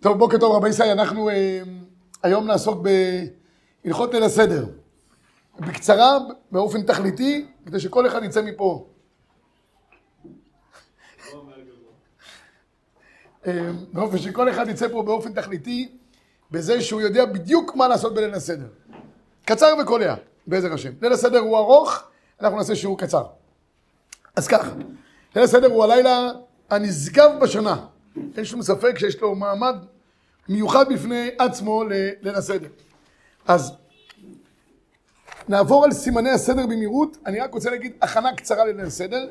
טוב, בוקר טוב רבי ישראל, אנחנו אה, היום נעסוק בהלכות ליל הסדר. בקצרה, באופן תכליתי, כדי שכל אחד יצא מפה. אה, באופן שכל אחד יצא פה באופן תכליתי, בזה שהוא יודע בדיוק מה לעשות בליל הסדר. קצר וקולע, בעזר השם. ליל הסדר הוא ארוך, אנחנו נעשה שיעור קצר. אז ככה, ליל הסדר הוא הלילה הנשגב בשנה. אין שום ספק שיש לו מעמד מיוחד בפני עצמו לליל הסדר. אז נעבור על סימני הסדר במהירות, אני רק רוצה להגיד הכנה קצרה לליל הסדר.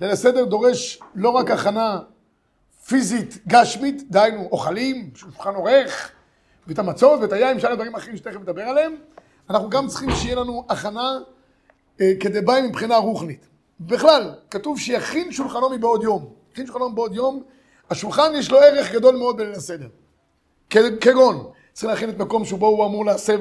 ליל הסדר דורש לא רק הכנה פיזית, גשמית, דהיינו אוכלים, שולחן עורך, ואת המצות ואת היין, שאר הדברים אחרים שתכף נדבר עליהם, אנחנו גם צריכים שיהיה לנו הכנה אה, כדבעי מבחינה רוחנית. בכלל, כתוב שיכין שולחנו מבעוד יום. יכין שולחנו מבעוד יום, השולחן יש לו ערך גדול מאוד בליל הסדר. כגון, צריך להכין את מקום שבו הוא אמור להסב.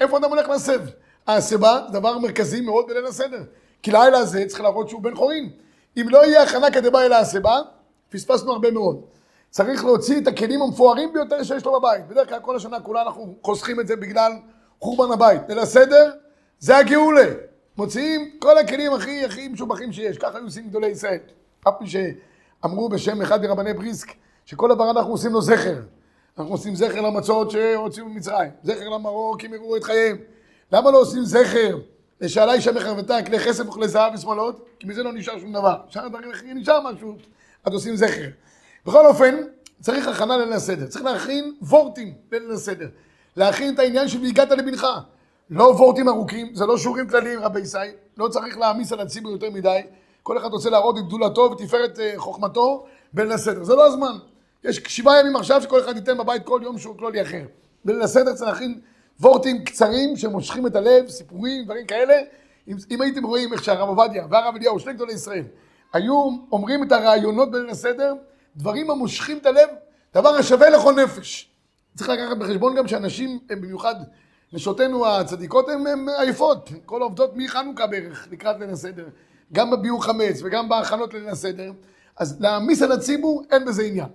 איפה אדם הולך להסב? ההסבה דבר מרכזי מאוד בליל הסדר. כי לילה הזה צריך להראות שהוא בן חורין. אם לא יהיה הכנה כדבעי להסבה, פספסנו הרבה מאוד. צריך להוציא את הכלים המפוארים ביותר שיש לו בבית. בדרך כלל כל השנה כולה אנחנו חוסכים את זה בגלל חורבן הבית. ליל הסדר זה הגאולה. מוציאים כל הכלים הכי הכי משובחים שיש. ככה היו עושים גדולי ישראל. אף פי שאמרו בשם אחד מרבני בריסק, שכל דבר אנחנו עושים לו זכר. אנחנו עושים זכר למצות שהוציאו ממצרים. זכר למרוק, אם יראו את חייהם. למה לא עושים זכר לשאלה אישה מחרבתה, כלי חסד וכלי זהב ושמאלות? כי מזה לא נשאר שום דבר. שאר הדברים אחרים נשאר משהו, אז עושים זכר. בכל אופן, צריך הכנה לליל הסדר. צריך להכין וורטים לליל הסדר. להכין את העניין של והגעת לבנך. לא וורטים ארוכים, זה לא שיעורים כלליים, רבי ישי. לא צריך להעמיס על הציבור יותר מדי. כל אחד רוצה להראות את גדולתו ותפארת אה, חוכמתו בליל הסדר. זה לא הזמן. יש שבעה ימים עכשיו שכל אחד ייתן בבית כל יום שיעור כללי אחר. בליל הסדר צריך להכין וורטים קצרים שמושכים את הלב, סיפורים, דברים כאלה. אם, אם הייתם רואים איך שהרב עובדיה והרב אליהו, שני גדולי ישראל, היו אומרים את הרעיונות בליל הסדר, דברים המושכים את הלב, דבר השווה לכל נפש. צריך לקחת בחשבון גם שאנשים, במיוחד נשותינו הצדיקות, הן עייפות. כל העובדות מחנוכה בערך לקראת ליל הסדר. גם בביאור חמץ וגם בהכנות לליל הסדר. אז להעמיס על הציבור, אין בזה עניין.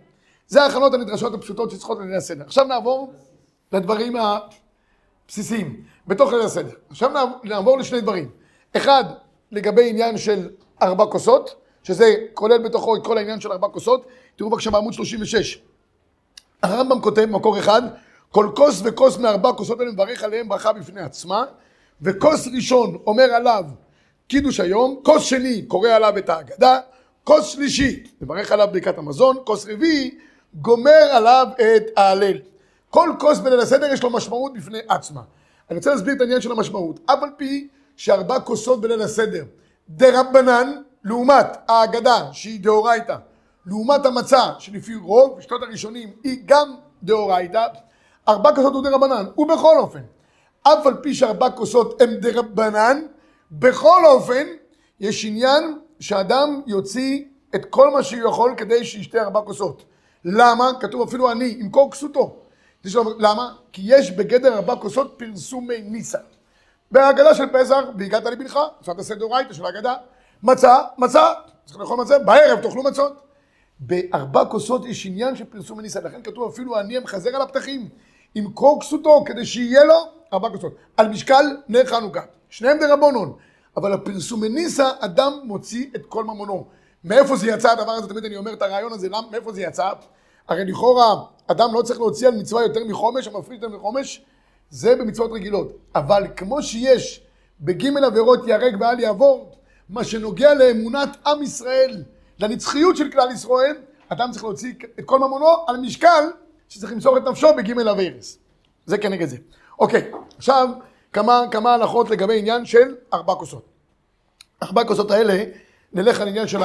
זה ההכנות הנדרשות הפשוטות שצריכות לליל הסדר. עכשיו נעבור לדברים הבסיסיים, בתוך ליל הסדר. עכשיו נעבור לשני דברים. אחד, לגבי עניין של ארבע כוסות, שזה כולל בתוכו את כל העניין של ארבע כוסות. תראו בבקשה בעמוד 36. הרמב"ם כותב, מקור אחד, כל כוס וכוס מארבע כוסות האלה מברך עליהם ברכה בפני עצמה, וכוס ראשון אומר עליו קידוש היום, כוס שני קורא עליו את ההגדה, כוס שלישי מברך עליו בדיקת המזון, כוס רביעי גומר עליו את ההלל. כל כוס בליל הסדר יש לו משמעות בפני עצמה. אני רוצה להסביר את העניין של המשמעות. אף על פי שארבע כוסות בליל הסדר דרבנן, לעומת ההגדה שהיא דאורייתא, לעומת המצה שלפי רוב שנות הראשונים היא גם דאורייתא, ארבע כוסות הוא דרבנן. ובכל אופן, אף על פי שארבע כוסות הם דרבנן, בכל אופן יש עניין שאדם יוציא את כל מה שהוא יכול כדי שישתה ארבע כוסות. למה? כתוב אפילו אני, עם כל כסותו. למה? כי יש בגדר ארבע כוסות פרסומי ניסה. בהגדה של פסח, והגעת לבנך, אפשר לעשות דאורייתא של ההגדה. מצה, מצה, צריך לאכול מצה, בערב תאכלו מצות. בארבע כוסות יש עניין של פרסום וניסה, לכן כתוב אפילו אני המחזר על הפתחים, עם כל כסותו, כדי שיהיה לו ארבע כוסות. על משקל נר חנוכה, שניהם דרבנון, אבל הפרסום וניסה, אדם מוציא את כל ממונו. מאיפה זה יצא הדבר הזה, תמיד אני אומר את הרעיון הזה, למה, מאיפה זה יצא? הרי לכאורה, אדם לא צריך להוציא על מצווה יותר מחומש, המפריד יותר מחומש, זה במצוות רגילות. אבל כמו שיש בגימל עבירות ייהרג ואל יעבור, מה שנוגע לאמונת עם ישראל, לנצחיות של כלל ישראל, אדם צריך להוציא את כל ממונו על משקל שצריך למסור את נפשו בגימל אבירס. זה כנגד זה. אוקיי, עכשיו כמה, כמה הלכות לגבי עניין של ארבע כוסות. ארבע כוסות האלה, נלך על עניין של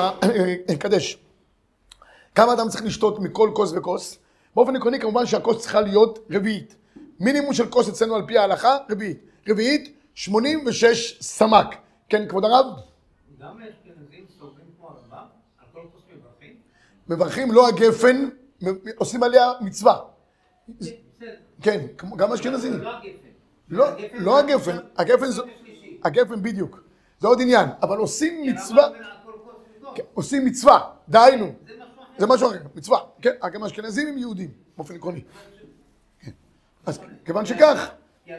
הקדש. כמה אדם צריך לשתות מכל כוס וכוס? באופן עקרוני כמובן שהכוס צריכה להיות רביעית. מינימום של כוס אצלנו על פי ההלכה, רביעית. רביעית, 86 סמ"ק. כן, כבוד הרב? גם האשכנזים סוגרים כמו הרבה? על כל כוס מברכים? מברכים לא הגפן, עושים עליה מצווה. כן, גם אשכנזים. לא הגפן. לא, הגפן לא הגפן, בדיוק. זה עוד עניין, אבל עושים כי מצווה, הרמב"ם על כל כוס וכוס. כן, עושים מצווה, דהיינו, זה משהו אחר. מצווה, כן, רק הם אשכנזים הם יהודים, באופן עקרוני. כן. אז כיוון שכך, כי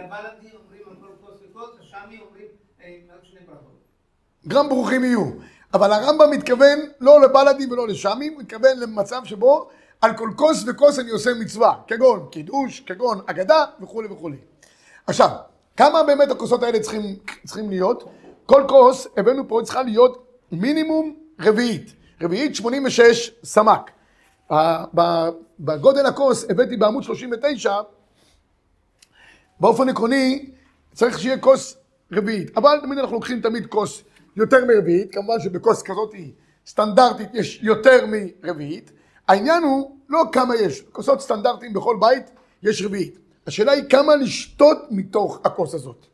הבלדים אומרים על כל כוס וכוס, השמי אומרים אה, רק שני ברכות. גם ברוכים יהיו. אבל הרמב"ם מתכוון לא לבלדים ולא לשמים, הוא מתכוון למצב שבו על כל כוס וכוס אני עושה מצווה, כגון קידוש, כגון אגדה וכולי וכולי. עכשיו, כמה באמת הכוסות האלה צריכים, צריכים להיות? כל כוס, הבאנו פה, צריכה להיות מינימום רביעית. רביעית 86 סמ"ק. בגודל הכוס הבאתי בעמוד 39, באופן עקרוני צריך שיהיה כוס רביעית, אבל תמיד אנחנו לוקחים תמיד כוס יותר מרביעית, כמובן שבכוס כזאת סטנדרטית יש יותר מרביעית, העניין הוא לא כמה יש, כוסות סטנדרטיים בכל בית יש רביעית, השאלה היא כמה לשתות מתוך הכוס הזאת.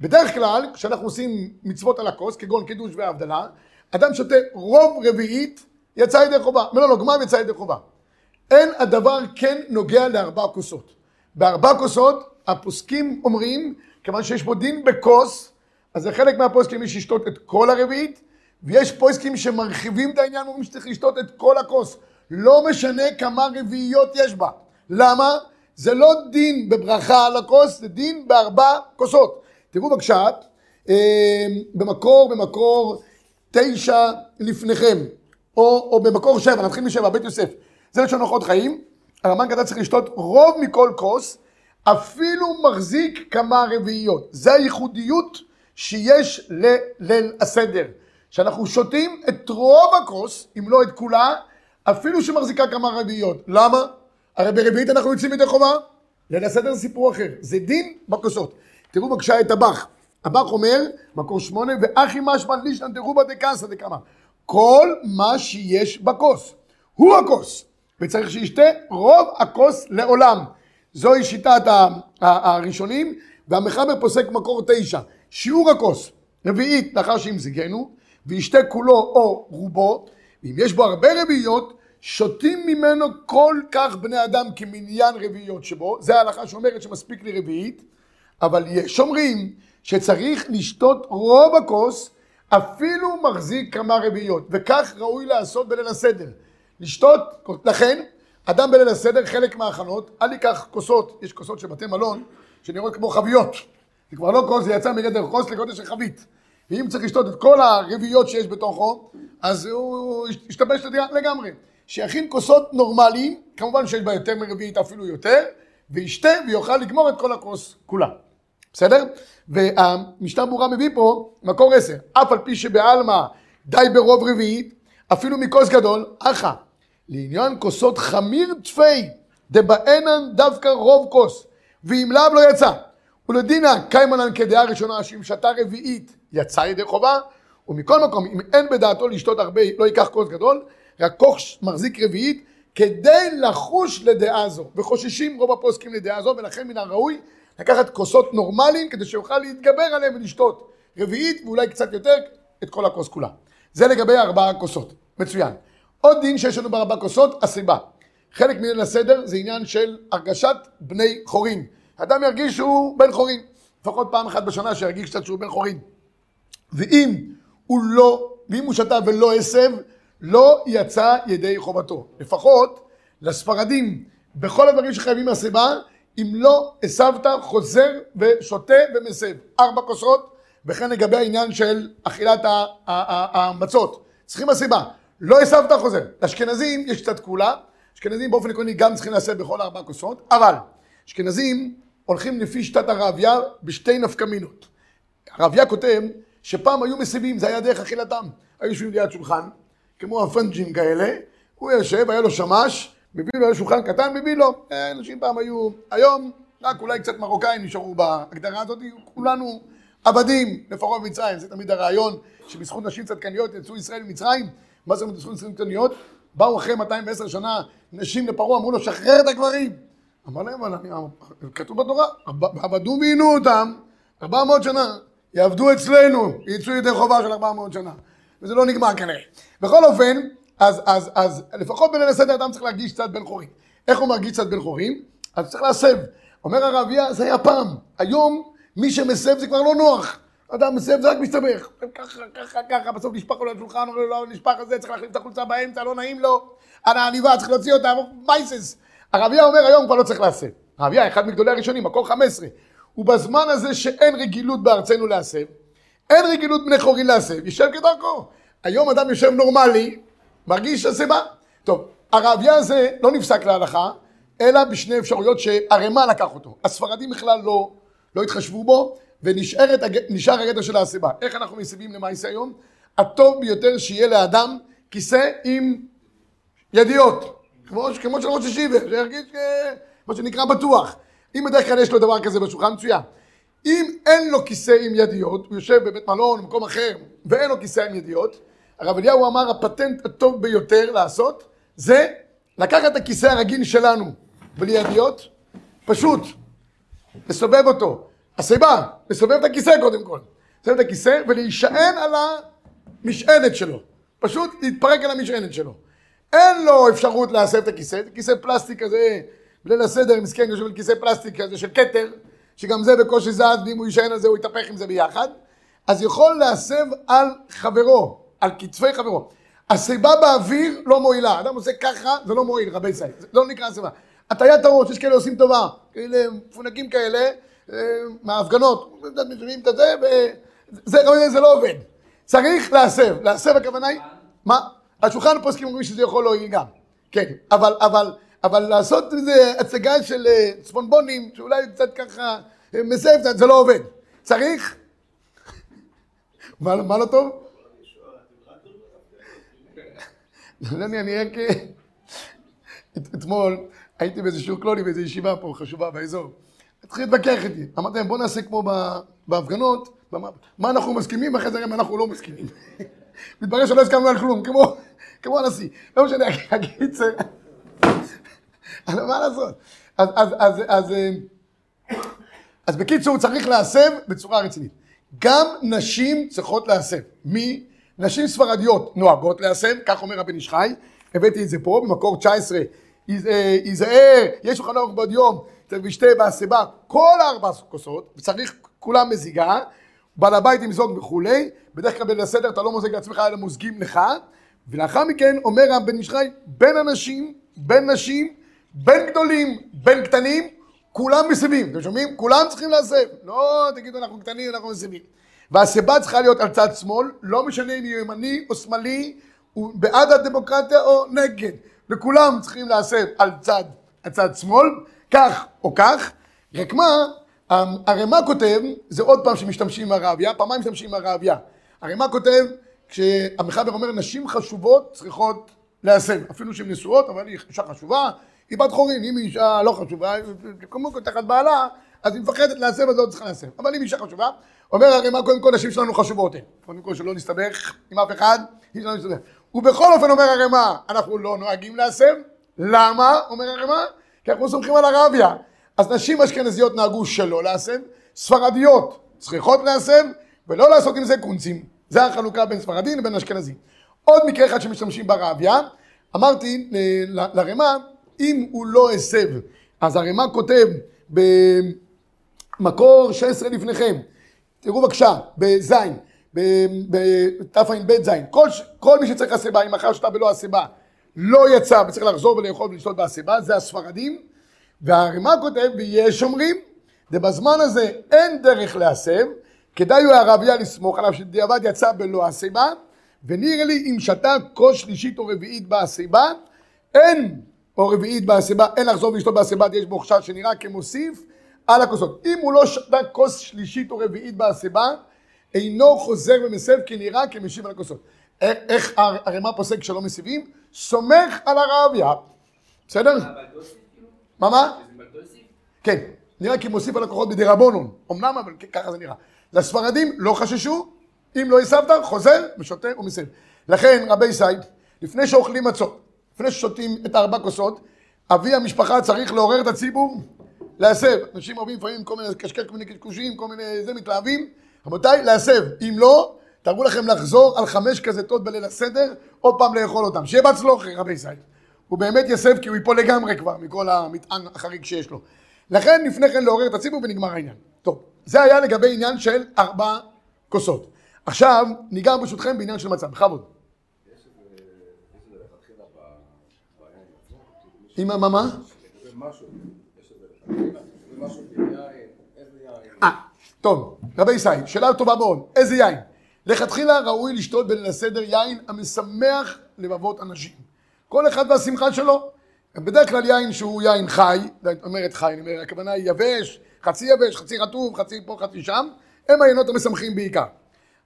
בדרך כלל כשאנחנו עושים מצוות על הכוס, כגון קידוש והבדלה, אדם שותה רוב רביעית יצא ידי חובה, לא, גמר יצא ידי חובה. אין הדבר כן נוגע לארבע כוסות. בארבע כוסות הפוסקים אומרים, כיוון שיש פה דין בכוס, אז זה חלק מהפוסקים יש לשתות את כל הרביעית, ויש פוסקים שמרחיבים את העניין, אומרים שצריך לשתות את כל הכוס. לא משנה כמה רביעיות יש בה. למה? זה לא דין בברכה על הכוס, זה דין בארבע כוסות. תראו בבקשה, אה, במקור, במקור תשע לפניכם, או, או במקור שבע, נתחיל משבע, בית יוסף. זה לשון אורחות חיים, הרמב"ן כתב צריך לשתות רוב מכל כוס, אפילו מחזיק כמה רביעיות. זה הייחודיות שיש לליל הסדר. שאנחנו שותים את רוב הכוס, אם לא את כולה, אפילו שמחזיקה כמה רביעיות. למה? הרי ברביעית אנחנו יוצאים ידי חובה. ליל הסדר זה סיפור אחר, זה דין בכוסות. תראו בבקשה את הבח. הבח אומר, מקור שמונה, ואחי משמע לישנא דרובא דקסא דקמא. כל מה שיש בכוס, הוא הכוס, וצריך שישתה רוב הכוס לעולם. זוהי שיטת הראשונים, והמחבר פוסק מקור תשע. שיעור הכוס, רביעית לאחר שימזגנו, וישתה כולו או רובו, ואם יש בו הרבה רביעיות, שותים ממנו כל כך בני אדם כמניין רביעיות שבו, זה ההלכה שאומרת שמספיק לי רביעית, אבל יש אומרים שצריך לשתות רוב הכוס, אפילו מחזיק כמה רביעיות, וכך ראוי לעשות בליל הסדר. לשתות, לכן, אדם בליל הסדר, חלק מההכנות, אל ייקח כוסות, יש כוסות של בתי מלון, שנראות כמו חביות. זה כבר לא כוס, זה יצא מגדר כוס לגודל של חבית. ואם צריך לשתות את כל הרביעיות שיש בתוכו, אז הוא ישתבש לגמרי. שיכין כוסות נורמליים, כמובן שיש בה יותר מרביעית אפילו יותר, וישתה ויוכל לגמור את כל הכוס כולה. בסדר? והמשנה ברורה מביא פה מקור עשר, אף על פי שבעלמא די ברוב רביעית, אפילו מכוס גדול, אחא, לעניין כוסות חמיר תפי, דבענן דווקא רוב כוס, ואם לאו לא יצא. ולדינא קיימנן כדעה ראשונה שאם שתה רביעית יצא ידי חובה, ומכל מקום אם אין בדעתו לשתות הרבה לא ייקח כוס גדול, רק כוס מחזיק רביעית כדי לחוש לדעה זו, וחוששים רוב הפוסקים לדעה זו ולכן מן הראוי לקחת כוסות נורמליים כדי שיוכל להתגבר עליהם ולשתות רביעית ואולי קצת יותר את כל הכוס כולה. זה לגבי ארבעה כוסות, מצוין. עוד דין שיש לנו בארבע כוסות, הסיבה. חלק מליל הסדר זה עניין של הרגשת בני חורין. אדם ירגיש שהוא בן חורין, לפחות פעם אחת בשנה שירגיש קצת שהוא בן חורין. ואם הוא לא, ואם הוא שתה ולא הסב, לא יצא ידי חובתו. לפחות לספרדים, בכל הדברים שחייבים מהסיבה, אם לא הסבת, חוזר ושותה ומסב. ארבע כוסות, וכן לגבי העניין של אכילת המצות. צריכים הסיבה. לא הסבת, חוזר. לאשכנזים יש קצת כולה. אשכנזים באופן עקרוני גם צריכים להסב בכל ארבע כוסות, אבל אשכנזים הולכים לפי שיטת הרעביה בשתי נפקמינות. הרעביה כותב שפעם היו מסיבים, זה היה דרך אכילתם. היו יושבים ליד שולחן, כמו הפנג'ין כאלה, הוא יושב, היה לו שמש, מביא לו, היה שולחן קטן, מביא לו. אה, אנשים פעם היו, היום רק אולי קצת מרוקאים נשארו בהגדרה הזאת, כולנו עבדים לפרעה במצרים, זה תמיד הרעיון שבזכות נשים צדקניות יצאו ישראל ממצרים, מה זה בזכות נשים צדקניות? באו אחרי 210 שנה נשים לפרעה, אמרו לו שחרר את הגברים. אמר להם, אבל אני, כתוב בתורה, עבדו ועינו אותם 400 שנה, יעבדו אצלנו, יצאו ידי חובה של 400 שנה. וזה לא נגמר כנראה. בכל אופן, אז, אז, אז לפחות בליל הסדר אדם צריך להרגיש קצת בן חורין. איך הוא מרגיש קצת בן חורין? אז צריך להסב. אומר הרב יה, זה היה פעם. היום מי שמסב זה כבר לא נוח. אדם מסיים, זה רק מסתבך. ככה, ככה, ככה, בסוף נשפך לו לשולחן, אומר לו, לא, נשפך את זה, צריך להחליף את החולצה באמצע, לא נעים לו. על העניבה, צריך להוציא אותה, מייסס. הרבייה אומר, היום כבר לא צריך להסב. הרבייה, אחד מגדולי הראשונים, מקור 15. ובזמן הזה שאין רגילות בארצנו להסב, אין רגילות בני חורין להסב, יישב כדרכו. היום אדם יושב נורמלי, מרגיש הסיבה. טוב, הרבייה הזה לא נפסק להלכה, אלא בשני אפשרויות שערימה לקח אותו. הספרדים בכלל לא, לא התחשבו בו, ונשאר הגדר של הסיבה. איך אנחנו מסבים למעשה היום? הטוב ביותר שיהיה לאדם כיסא עם ידיעות, כמו, של ראש ישיבה, שירגיש מה שנקרא בטוח. אם בדרך כלל יש לו דבר כזה בשולחן, מצוין. אם אין לו כיסא עם ידיעות, הוא יושב בבית מלון, במקום אחר, ואין לו כיסא עם ידיעות, הרב אליהו אמר, הפטנט הטוב ביותר לעשות, זה לקחת את הכיסא הרגיל שלנו, בלי ידיעות, פשוט, לסובב אותו. הסיבה, לסובב את הכיסא קודם כל. לסובב את הכיסא ולהישען על המשענת שלו. פשוט להתפרק על המשענת שלו. אין לו אפשרות להסב את הכיסא, זה כיסא פלסטיק כזה, בליל הסדר, מסכן, יושב על כיסא פלסטיק כזה של כתר, שגם זה בקושי זז, ואם הוא יישען על זה הוא יתהפך עם זה ביחד, אז יכול להסב על חברו, על כתפי חברו. הסיבה באוויר לא מועילה, אדם עושה ככה, זה לא מועיל, רבי סי, זה לא נקרא הסיבה. הטיית הראש, יש כאלה עושים טובה, כאלה מפונקים כאלה, אה, מההפגנות, משלמים את זה, וזה זה לא עובד. צריך להסב, להסב הכוונה היא, מה? השולחן הפוסקים אומרים שזה יכול להועיל גם, כן, אבל, אבל, אבל לעשות איזה הצגה של אה, צפונבונים, שאולי קצת ככה אה, מסב זה לא עובד. צריך... מה, מה לא טוב? לא, אני רק... אתמול הייתי באיזה שיעור קלוני באיזו ישיבה פה חשובה באזור. התחיל להתווכח איתי. אמרתי להם בואו נעשה כמו בהפגנות, מה אנחנו מסכימים ואחרי זה אנחנו לא מסכימים. מתברר שלא הסכמנו על כלום, כמו, כמו הנשיא. לא משנה. אבל מה לעשות? אז, אז, אז, אז, אה, אז בקיצור צריך להסב בצורה רצינית. גם נשים צריכות להסב. מי? נשים ספרדיות נוהגות להסב, כך אומר רבי נשחי, הבאתי את זה פה במקור 19, ייזהר, יש לך נוח בעוד יום, וישתה בהסבה כל ארבע כוסות, וצריך כולם מזיגה, בעל הבית ימזוג וכולי, בדרך כלל בליל הסדר אתה לא מוזג לעצמך אלא מוזגים לך, ולאחר מכן אומר רב בן ישחי, בין אנשים, בין נשים, בין גדולים, בין קטנים, כולם מסבים, אתם שומעים? כולם צריכים להסב, לא תגידו אנחנו קטנים, אנחנו מסבים. והסיבה צריכה להיות על צד שמאל, לא משנה אם היא ימני או שמאלי, הוא בעד הדמוקרטיה או נגד, וכולם צריכים להסב על צד, על צד שמאל, כך או כך, רק מה, הרמ"א כותב, זה עוד פעם שמשתמשים עם הרעביה, פעמיים משתמשים עם הרעביה. הרמ"א כותב, כשהמחבר אומר נשים חשובות צריכות להסב, אפילו שהן נשואות, אבל היא אישה חשובה, היא בת חורין, אם היא אישה לא חשובה, כמו תחת בעלה, אז היא מפחדת להסב, אז לא צריכה להסב. אבל אם אישה חשובה, אומר הרמ"א, קודם כל נשים שלנו חשובות הן. קודם כל שלא נסתבך עם אף אחד, היא שלנו נסתבך. ובכל אופן אומר הרמ"א, אנחנו לא נוהגים להסב. למה? אומר הרמ"א, כי אנחנו סומכים על הרביה. אז נשים אשכנזיות נהגו שלא להסב, ספרדיות צריכות להסב, ולא לעשות עם זה קונצים. זה החלוקה בין ספרדים לבין אשכנזים. עוד מקרה אחד שמשתמשים ברביה, אמרתי לרמ"א, אם הוא לא הסב, אז הרמ"א כותב במקור 16 לפניכם, תראו בבקשה, בזין, בתע"ב זין, כל, כל מי שצריך הסיבה, אם אחר שאתה בלא הסיבה, לא יצא וצריך לחזור ולאכול ולשתות בהסיבה, זה הספרדים, והרמ"א כותב, ויש אומרים, ובזמן הזה אין דרך להסב, כדאי הוא הרביה לסמוך עליו שדיעבד יצא בלא הסיבה, ונראה לי אם שתה כוס שלישית או רביעית בהסיבה, אין, או רביעית בהסיבה, אין לחזור ולשתות בהסיבה, יש בו חשש שנראה כמוסיף על הכוסות. אם הוא לא שתה כוס שלישית או רביעית בהסיבה, אינו חוזר ומסב כי נראה כמשיב על הכוסות. איך הרמ"א פוסק שלא מסיבים? סומך על הרביה, בסדר? מה מה? כן, נראה כי מוסיף על הכוחות בדרבונון, אמנם אבל ככה זה נראה. לספרדים לא חששו, אם לא הסבת, חוזר ושותה ומסב. לכן רבי סי, לפני שאוכלים מצות, לפני ששותים את ארבע כוסות, אבי המשפחה צריך לעורר את הציבור להסב. אנשים אוהבים לפעמים כל מיני קשקש, כל מיני קשקושים, כל מיני זה מתלהבים. רבותיי, להסב. אם לא, תראו לכם לחזור על חמש כזיתות בליל הסדר, עוד פעם לאכול אותם. שיהיה בהצלוחי, רבי סי. הוא באמת יסב כי הוא ייפול לגמרי כבר מכל המטען החריג שיש לו. לכן לפני כן לעורר את הציבור ונגמר העניין. טוב, זה היה לגבי עניין של ארבע כוסות. עכשיו, ניגע ברשותכם בעניין של מצה, בכבוד. עם מה, מה? זה משהו, יש איזה לכתחילה, זה משהו ביין, איזה יין. אה, טוב, רבי ישי, שאלה טובה מאוד, איזה יין? לכתחילה ראוי לשתות בליל הסדר יין המשמח לבבות אנשים. כל אחד והשמחה שלו. בדרך כלל יין שהוא יין חי, זאת אומרת חי, אני אומר, הכוונה היא יבש, חצי יבש, חצי רטוב, חצי פה, חצי שם, הם העיינות המשמחים בעיקר.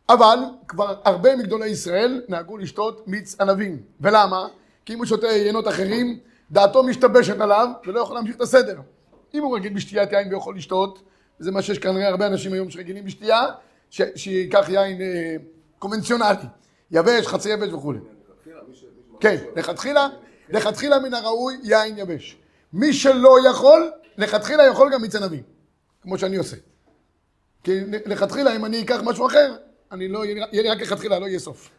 אבל כבר הרבה מגדולי ישראל נהגו לשתות מיץ ענבים. ולמה? כי אם הוא שותה יינות אחרים, דעתו משתבשת עליו ולא יכול להמשיך את הסדר. אם הוא רגיל בשתיית יין ויכול לשתות, זה מה שיש כנראה הרבה אנשים היום שרגילים בשתייה, ש- שייקח יין אה, קונבנציונלי, יבש, חצי יבש וכולי. כן, לכתחילה, לכתחילה מן הראוי יין יבש. מי שלא יכול, לכתחילה יכול גם מיץ ענבים, כמו שאני עושה. כי לכתחילה, אם אני אקח משהו אחר, אני לא, יהיה לי רק לכתחילה, לא יהיה סוף.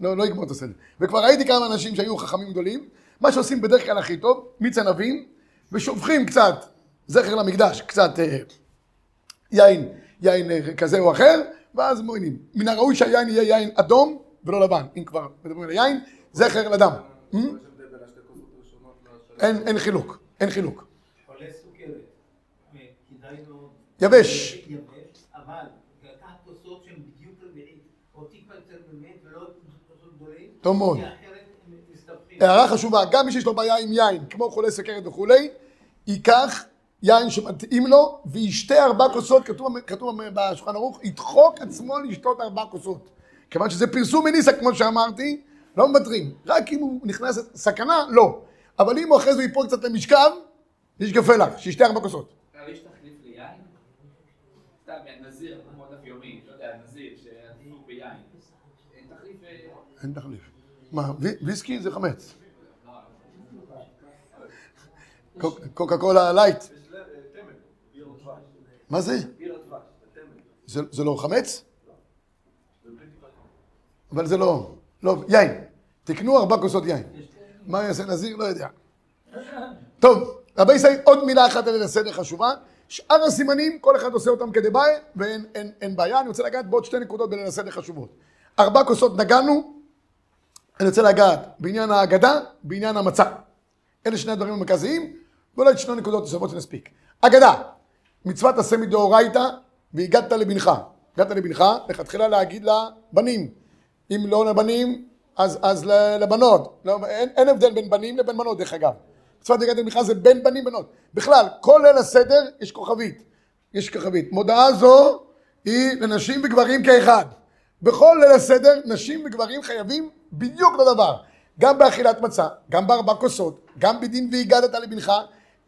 לא, לא יגמור את הסדר. וכבר ראיתי כמה אנשים שהיו חכמים גדולים, מה שעושים בדרך כלל הכי טוב, מיץ ענבים, ושופכים קצת זכר למקדש, קצת אה, יין, יין אה, כזה או אחר, ואז מועינים. מן הראוי שהיין יהיה יין אדום ולא לבן. אם כבר מדברים על היין, זכר לדם. Hmm? אין חילוק, אין חילוק. חולה סוכרת, כדאי מאוד. יבש. יבש, אבל לקחת כוסות שהן בדיוק רביעית, או טיפה יותר באמת, ולא כוסות גדולים. טוב מאוד. הערה חשובה, גם מי שיש לו בעיה עם יין, כמו חולה סוכרת וכולי, ייקח יין שמתאים לו, וישתה ארבע כוסות, כתוב, כתוב בשולחן ערוך, ידחוק עצמו לשתות ארבע כוסות. כיוון שזה פרסום מניסה, כמו שאמרתי, לא מוותרים. רק אם הוא נכנס לסכנה, לא. אבל אם הוא אחרי זה ייפול קצת למשכב, ישגפה לך, שישתה ארבע כוסות. אבל יש תחליף ליין? סתם, נזיר, כמו דף יומי, לא יודע, נזיר, שעטפו ביין. אין תחליף... אה, אין תחליף. מה, וי- ויסקי זה חמץ. קוק- קוקה קולה לייט. מה זה? זה, זה לא חמץ? אבל זה לא, לא, יין. תקנו ארבע כוסות יין. מה יעשה נזיר? לא יודע. טוב, רבי ישראל, עוד מילה אחת על הסדר חשובה. שאר הסימנים, כל אחד עושה אותם כדבעי, ואין אין, אין בעיה. אני רוצה לגעת בעוד שתי נקודות בליל הסדר חשובות. ארבע כוסות נגענו, אני רוצה לגעת בעניין ההגדה, בעניין המצה. אלה שני הדברים המרכזיים, ואולי שתי נקודות נוספות שנספיק. הגדה, מצוות עשה מדאורייתא, והגדת לבנך. הגדת לבנך, לכתחילה להגיד לבנים. אם לא לבנים, אז, אז לבנות. לא, אין, אין הבדל בין בנים לבין בנות, דרך אגב. מצוות הגדת לבנך זה בין בנים בנות. בכלל, כל ליל הסדר יש כוכבית. יש כוכבית. מודעה זו היא לנשים וגברים כאחד. בכל ליל הסדר, נשים וגברים חייבים בדיוק אותו דבר. גם באכילת מצה, גם בארבע כוסות, גם בדין והגדת לבנך,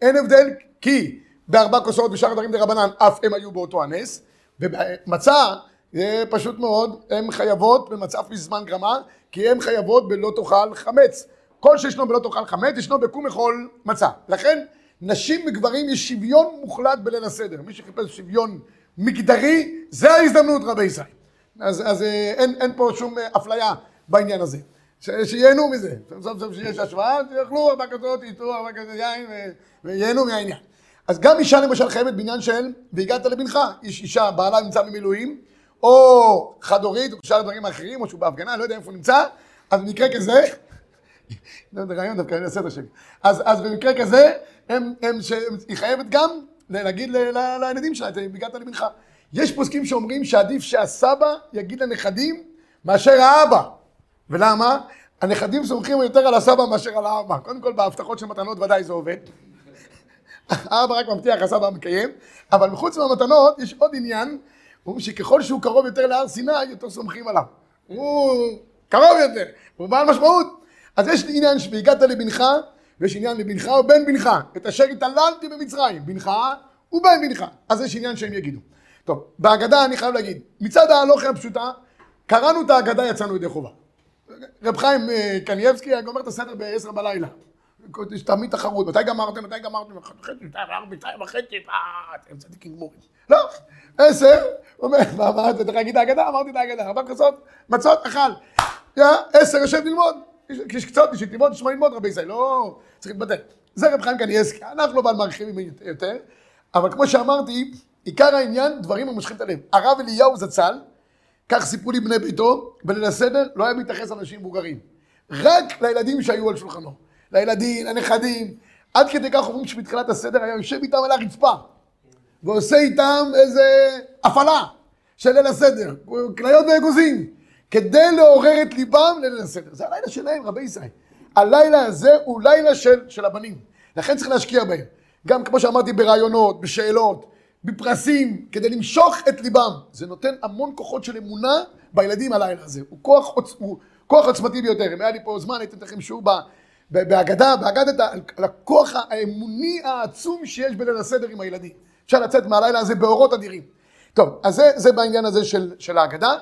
אין הבדל, כי בארבע כוסות ושאר הדברים דרבנן, אף הם היו באותו הנס, ובמצה, זה פשוט מאוד, הן חייבות במצב בזמן גרמה, כי הן חייבות בלא תאכל חמץ. כל שישנו בלא תאכל חמץ, ישנו בקום אכול מצה. לכן, נשים וגברים יש שוויון מוחלט בליל הסדר. מי שחיפש שוויון מגדרי, זה ההזדמנות רבי ישראל. אז, אז אה, אין, אין פה שום אה, אפליה בעניין הזה. ש, שיהנו מזה. סוף סוף שיש השוואה, שיאכלו ארבע כזאת, ייתנו ארבע כזאת יין ו- וייהנו מהעניין. אז גם אישה למשל חייבת בעניין של והגעת לבנך. איש אישה, בעלה נמצא במילואים, או חד הורית, או שאר הדברים האחרים, או שהוא בהפגנה, לא יודע איפה הוא נמצא, אז במקרה כזה, לא יודע, רעיון דווקא, אני אעשה את השם. אז, במקרה כזה. היא חייבת גם להגיד לילדים שלה, "אתה הגעת לבנך. יש פוסקים שאומרים שעדיף שהסבא יגיד לנכדים מאשר האבא. ולמה? הנכדים סומכים יותר על הסבא מאשר על האבא. קודם כל, בהבטחות של מתנות ודאי זה עובד. האבא רק מבטיח, הסבא מקיים. אבל מחוץ מהמתנות, יש עוד עניין, הוא שככל שהוא קרוב יותר להר סיני, יותר סומכים עליו. הוא קרוב יותר, הוא בעל משמעות. אז יש עניין שהגעת לבנך, ויש עניין לבנך ובן בנך. את אשר התעללתי במצרים, בנך ובן בנך. אז יש עניין שהם יגידו. טוב, בהגדה אני חייב להגיד, מצד ההלוכי הפשוטה, קראנו את ההגדה, יצאנו ידי חובה. רב חיים אה, קנייבסקי גומר את הסדר ב-10 בלילה. יש תמיד תחרות, מתי גמרתם, מתי גמרתם, אחת וחצי, שתיים, ארבע, שתיים וחצי, אה, אתם צדיקים גמורים. לא, עשר, אומר, מה אמרת, צריך להגיד את ההגדה? אמרתי את ההגדה, ארבע כוסות, מצות, אכל. עשר, יושב ללמוד. יש- קצת, יש יתיבות, יש מה ללמוד רבי ישראל, לא צריך להתבטא. זה רב חיים קנייבסקי, אנחנו אבל מרחיבים יותר, אבל כמו שאמרתי, עיקר העניין, דברים המושכים את הלב. הרב אליהו זצ"ל, כך סיפרו לי בני ביתו, בליל הסדר לא היה מתייחס לאנשים מבוגרים. רק לילדים שהיו על שולחנו. לילדים, לנכדים. עד כדי כך אומרים שבתחילת הסדר היה יושב איתם על הרצפה. ועושה איתם איזה הפעלה של ליל הסדר. כליות ואגוזים. כדי לעורר את ליבם לליל הסדר. זה הלילה שלהם, רבי ישראל. הלילה הזה הוא לילה של, של הבנים. לכן צריך להשקיע בהם. גם כמו שאמרתי ברעיונות, בשאלות, בפרסים, כדי למשוך את ליבם. זה נותן המון כוחות של אמונה בילדים הלילה הזה. הוא כוח, עוצ... הוא כוח עוצמתי ביותר. אם היה לי פה זמן, הייתי נותן לכם שיעור בהגדה, בהגדת על הכוח האמוני העצום שיש בליל הסדר עם הילדים. אפשר לצאת מהלילה הזה באורות אדירים. טוב, אז זה, זה בעניין הזה של, של ההגדה.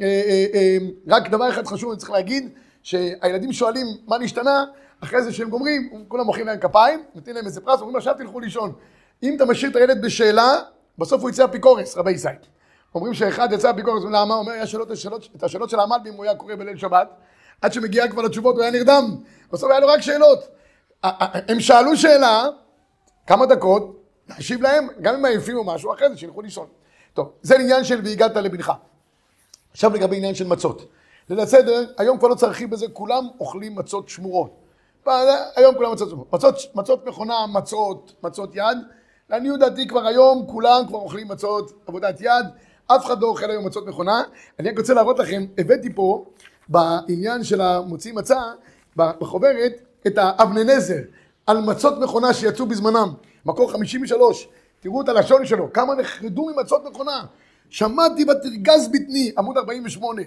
אה, אה, אה, רק דבר אחד חשוב אני צריך להגיד, שהילדים שואלים מה נשתנה, אחרי זה שהם גומרים, כולם מוחאים להם כפיים, נותנים להם איזה פרס, אומרים עכשיו תלכו לישון. אם אתה משאיר את הילד בשאלה, בסוף הוא יצא אפיקורס, רבי ישראל. אומרים שאחד יצא אפיקורס, למה? אומר, היה שאלות, השאלות, את השאלות של המלבים הוא היה קורא בליל שבת, עד שמגיע כבר לתשובות הוא היה נרדם, בסוף היה לו רק שאלות. הם שאלו שאלה, כמה דקות, להשיב להם, גם אם עייפים או משהו, אחרי זה שילכו לישון. טוב, זה עניין של והגעת לבנך. עכשיו לגבי עניין של מצות. ליל הסדר, היום כבר לא צריך להרחיב בזה, כולם אוכלים מצות שמורות. היום כולם מצות שמורות. מצות, מצות מכונה, מצות, מצות יד. לעניות דעתי כבר היום כולם כבר אוכלים מצות עבודת יד. אף אחד לא אוכל היום מצות מכונה. אני רק רוצה להראות לכם, הבאתי פה בעניין של המוציא מצה, בחוברת, את האבני נזר על מצות מכונה שיצאו בזמנם. מקור 53. תראו את הלשון שלו, כמה נחרדו ממצות מכונה. שמעתי ותרגז בטני, עמוד 48.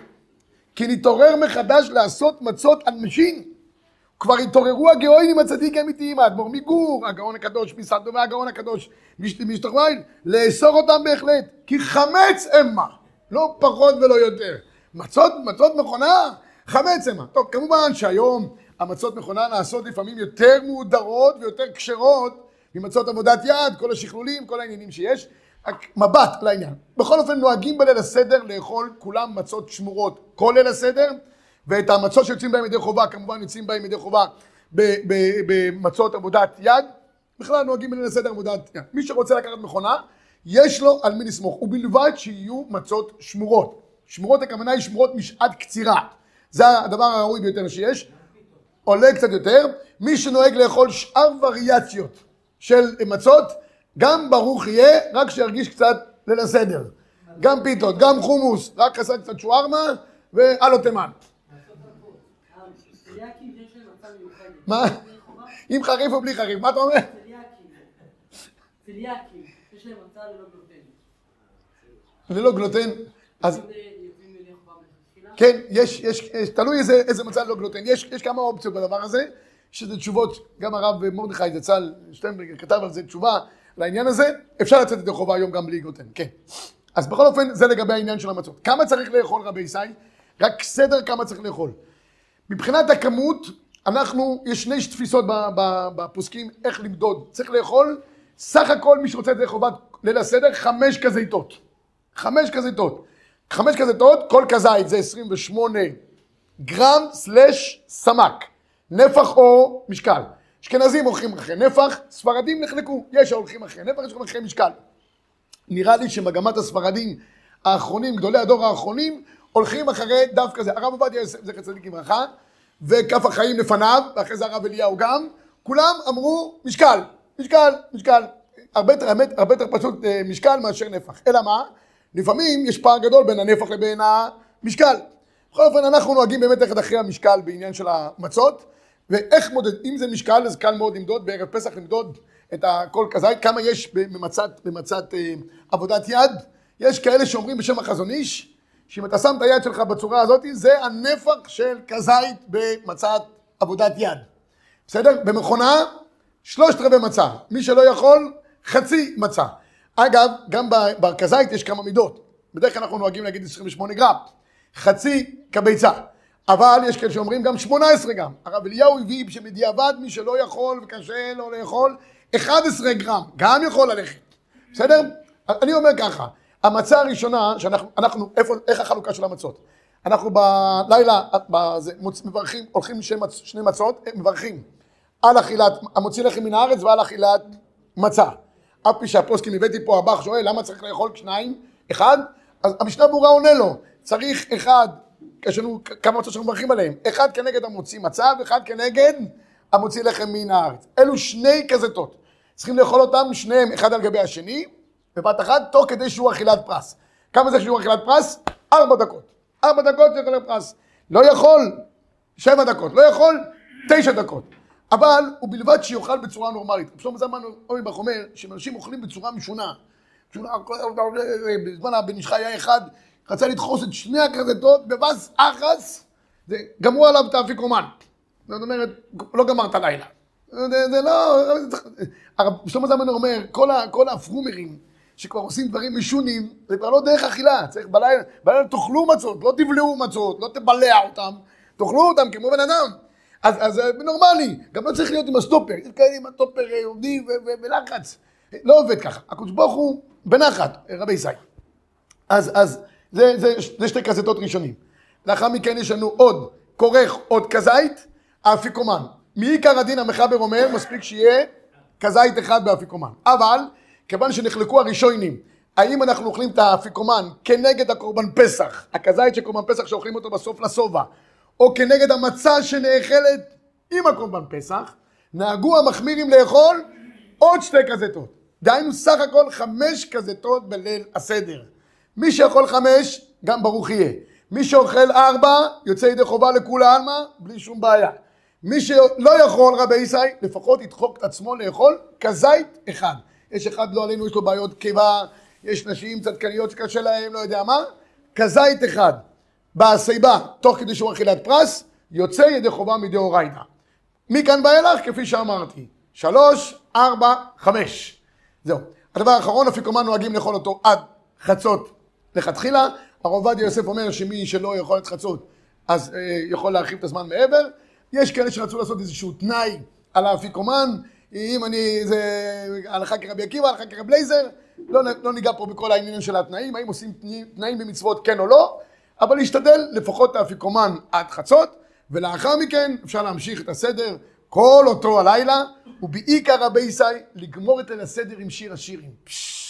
כי נתעורר מחדש לעשות מצות על משין. כבר התעוררו הגאונים הצדיקים האמיתיים, האדמו"ר מגור, הגאון הקדוש מסעדו והגאון הקדוש משתחוויל, לאסור אותם בהחלט, כי חמץ המה, לא פחות ולא יותר. מצות, מצות מכונה, חמץ המה. טוב, כמובן שהיום המצות מכונה נעשות לפעמים יותר מהודרות ויותר כשרות ממצות עבודת יד, כל השכלולים, כל העניינים שיש. מבט לעניין. בכל אופן נוהגים בליל הסדר לאכול כולם מצות שמורות כל ליל הסדר, ואת המצות שיוצאים בהם ידי חובה, כמובן יוצאים בהם ידי חובה במצות עבודת יד. בכלל נוהגים בליל הסדר עבודת יד. מי שרוצה לקחת מכונה, יש לו על מי לסמוך, ובלבד שיהיו מצות שמורות. שמורות הכוונה היא שמורות משעת קצירה. זה הדבר הראוי ביותר שיש. עולה קצת יותר. מי שנוהג לאכול שאר וריאציות של מצות, גם ברוך יהיה, רק שירגיש קצת ליל הסדר. גם פיתות, גם חומוס, רק חסר קצת שווארמה והלו תימן. מה? עם חריף או בלי חריף, מה אתה אומר? צליאקים, יש ללא גלוטן. אז? כן, יש, יש, יש תלוי איזה, איזה מצה ללא גלוטן. יש, יש כמה אופציות בדבר הזה, שזה תשובות, גם הרב מרדכי זצ"ל שטיינברג כתב על זה תשובה לעניין הזה, אפשר לצאת ידי חובה היום גם בלי גלוטן, כן. אז בכל אופן, זה לגבי העניין של המצות. כמה צריך לאכול רבי ישי? רק סדר כמה צריך לאכול. מבחינת הכמות, אנחנו, יש שני תפיסות בפוסקים איך למדוד. צריך לאכול, סך הכל מי שרוצה את זה חובת ליל הסדר, חמש כזיתות. חמש כזיתות. חמש כזיתות, כל כזית זה 28 גרם סלש סמ"ק. נפח או משקל. אשכנזים הולכים אחרי נפח, ספרדים נחלקו, יש ההולכים אחרי נפח, יש הולכים אחרי משקל. נראה לי שמגמת הספרדים האחרונים, גדולי הדור האחרונים, הולכים אחרי דווקא זה. הרב עובדיה יוסף, זכר צדיק לברכה, וכף החיים לפניו, ואחרי זה הרב אליהו גם, כולם אמרו משקל, משקל, משקל. הרבה יותר, האמת, הרבה יותר פשוט אה, משקל מאשר נפח. אלא מה? לפעמים יש פער גדול בין הנפח לבין המשקל. בכל אופן, אנחנו נוהגים באמת ללכת אחרי המשקל בעניין של המצות, ואיך מודד, אם זה משקל, אז קל מאוד למדוד, בערב פסח למדוד את כל כזית, כמה יש במצת, במצת אה, עבודת יד. יש כאלה שאומרים בשם החזון איש, שאם אתה שם את היד שלך בצורה הזאת, זה הנפח של כזית במצת עבודת יד. בסדר? במכונה, שלושת רבעי מצה. מי שלא יכול, חצי מצה. אגב, גם בכזית יש כמה מידות. בדרך כלל אנחנו נוהגים להגיד 28 גרם. חצי כביצה. אבל יש כאלה שאומרים גם 18 גרם. הרב אליהו הביא שבדיעבד מי שלא יכול וקשה לו לאכול 11 גרם, גם יכול ללכת. בסדר? אני אומר ככה, המצה הראשונה, שאנחנו, אנחנו, איפה, איך החלוקה של המצות? אנחנו בלילה, בזה, מוצ, מברכים, הולכים שני, מצ, שני מצות, מברכים על אכילת, המוציא לחם מן הארץ ועל אכילת מצה. אף פי שהפוסקים הבאתי פה, הבח שואל, למה צריך לאכול שניים? אחד? אז המשנה ברורה עונה לו, צריך אחד, יש לנו כמה מצות שאנחנו מברכים עליהם, אחד כנגד המוציא מצה ואחד כנגד המוציא לחם מן הארץ. אלו שני כזיתות. צריכים לאכול אותם שניהם אחד על גבי השני, בבת אחת, תוך כדי שיעור אכילת פרס. כמה זה שיעור אכילת פרס? ארבע דקות. ארבע דקות זה אכילת פרס. לא יכול, שבע דקות. לא יכול, תשע דקות. אבל ובלבד שיאכל בצורה נורמלית. שלמה זלמן אויבך אומר שאנשים אוכלים בצורה משונה. בזמן הבן איש חי היה אחד, רצה לדחוס את שני הכרזתות בבס אחס, זה גמרו עליו את האפיקומן. זאת אומרת, לא גמר את הלילה. זה, זה לא... שלמה זלמן אומר, כל, ה, כל הפרומרים שכבר עושים דברים משונים, זה כבר לא דרך אכילה. צריך בלילה, בלילה תאכלו מצות, לא תבלעו מצות, לא תבלע אותם, תאכלו אותם כמו בן אדם. אז, זה נורמלי, גם לא צריך להיות עם הסטופר, יש כאלה עם הסטופר אה, עובדים ולחץ. לא עובד ככה. הקדוש ברוך הוא בנחת, רבי ישי. אז, אז זה, זה, זה שתי כזיתות ראשונים. לאחר מכן יש לנו עוד כורך עוד כזית, האפיקומן. מעיקר הדין המחבר אומר, מספיק שיהיה כזית אחד באפיקומן. אבל, כיוון שנחלקו הראשונים, האם אנחנו אוכלים את האפיקומן כנגד הקורבן פסח, הכזית של קורבן פסח שאוכלים אותו בסוף לשובע, או כנגד המצה שנאכלת עם הקורבן פסח, נהגו המחמירים לאכול עוד שתי כזיתות. דהיינו סך הכל חמש כזיתות בליל הסדר. מי שיכול חמש, גם ברוך יהיה. מי שאוכל ארבע, יוצא ידי חובה לכולי עלמא, בלי שום בעיה. מי שלא יכול, רבי ישי, לפחות ידחוק את עצמו לאכול כזית אחד. יש אחד, לא עלינו, יש לו בעיות קיבה, יש נשים צדקניות שקשה להם, לא יודע מה, כזית אחד. בשיבה, תוך כדי שהוא אכילת פרס, יוצא ידי חובה מדאורייתא. מכאן ואילך, כפי שאמרתי, שלוש, ארבע, חמש. זהו. הדבר האחרון, אפיקומן נוהגים לאכול אותו עד חצות לכתחילה. הרב עובדיה יוסף אומר שמי שלא יכול את חצות, אז אה, יכול להרחיב את הזמן מעבר. יש כאלה שרצו לעשות איזשהו תנאי על האפיקומן, אם אני, זה הלכה כרבי עקיבא, הלכה כרבי לייזר, לא, לא ניגע פה בכל העניינים של התנאים, האם עושים תנאים במצוות כן או לא, אבל להשתדל לפחות האפיקומן עד חצות, ולאחר מכן אפשר להמשיך את הסדר כל אותו הלילה, ובעיקר רבי ישי לגמור את הסדר עם שיר השירים. פשש,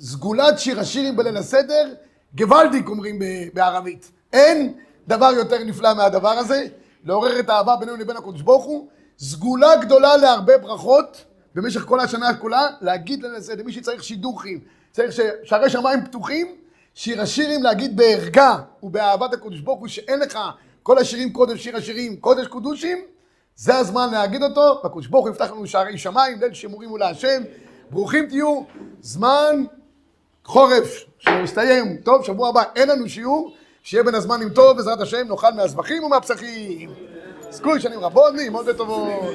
סגולת שיר השירים בליל הסדר, גוואלדיק אומרים בערבית. אין דבר יותר נפלא מהדבר הזה, לעורר את האהבה בינינו לבין הקדוש ברוך הוא, סגולה גדולה להרבה ברכות במשך כל השנה כולה, להגיד ליל הסדר, מי שצריך שידוכים, צריך ששערי שמיים פתוחים, שיר השירים להגיד בערגה ובאהבת הקדוש ברוך הוא שאין לך כל השירים קודם שיר השירים קודש קודושים זה הזמן להגיד אותו. והקדוש ברוך הוא יפתח לנו שערי שמיים ליל שימורים הוא להשם ברוכים תהיו. זמן חורף שמסתיים טוב שבוע הבא אין לנו שיעור שיהיה בין הזמנים טוב בעזרת השם נאכל מהזבחים ומהפסחים. זכוי שנים רבות נעימות וטובות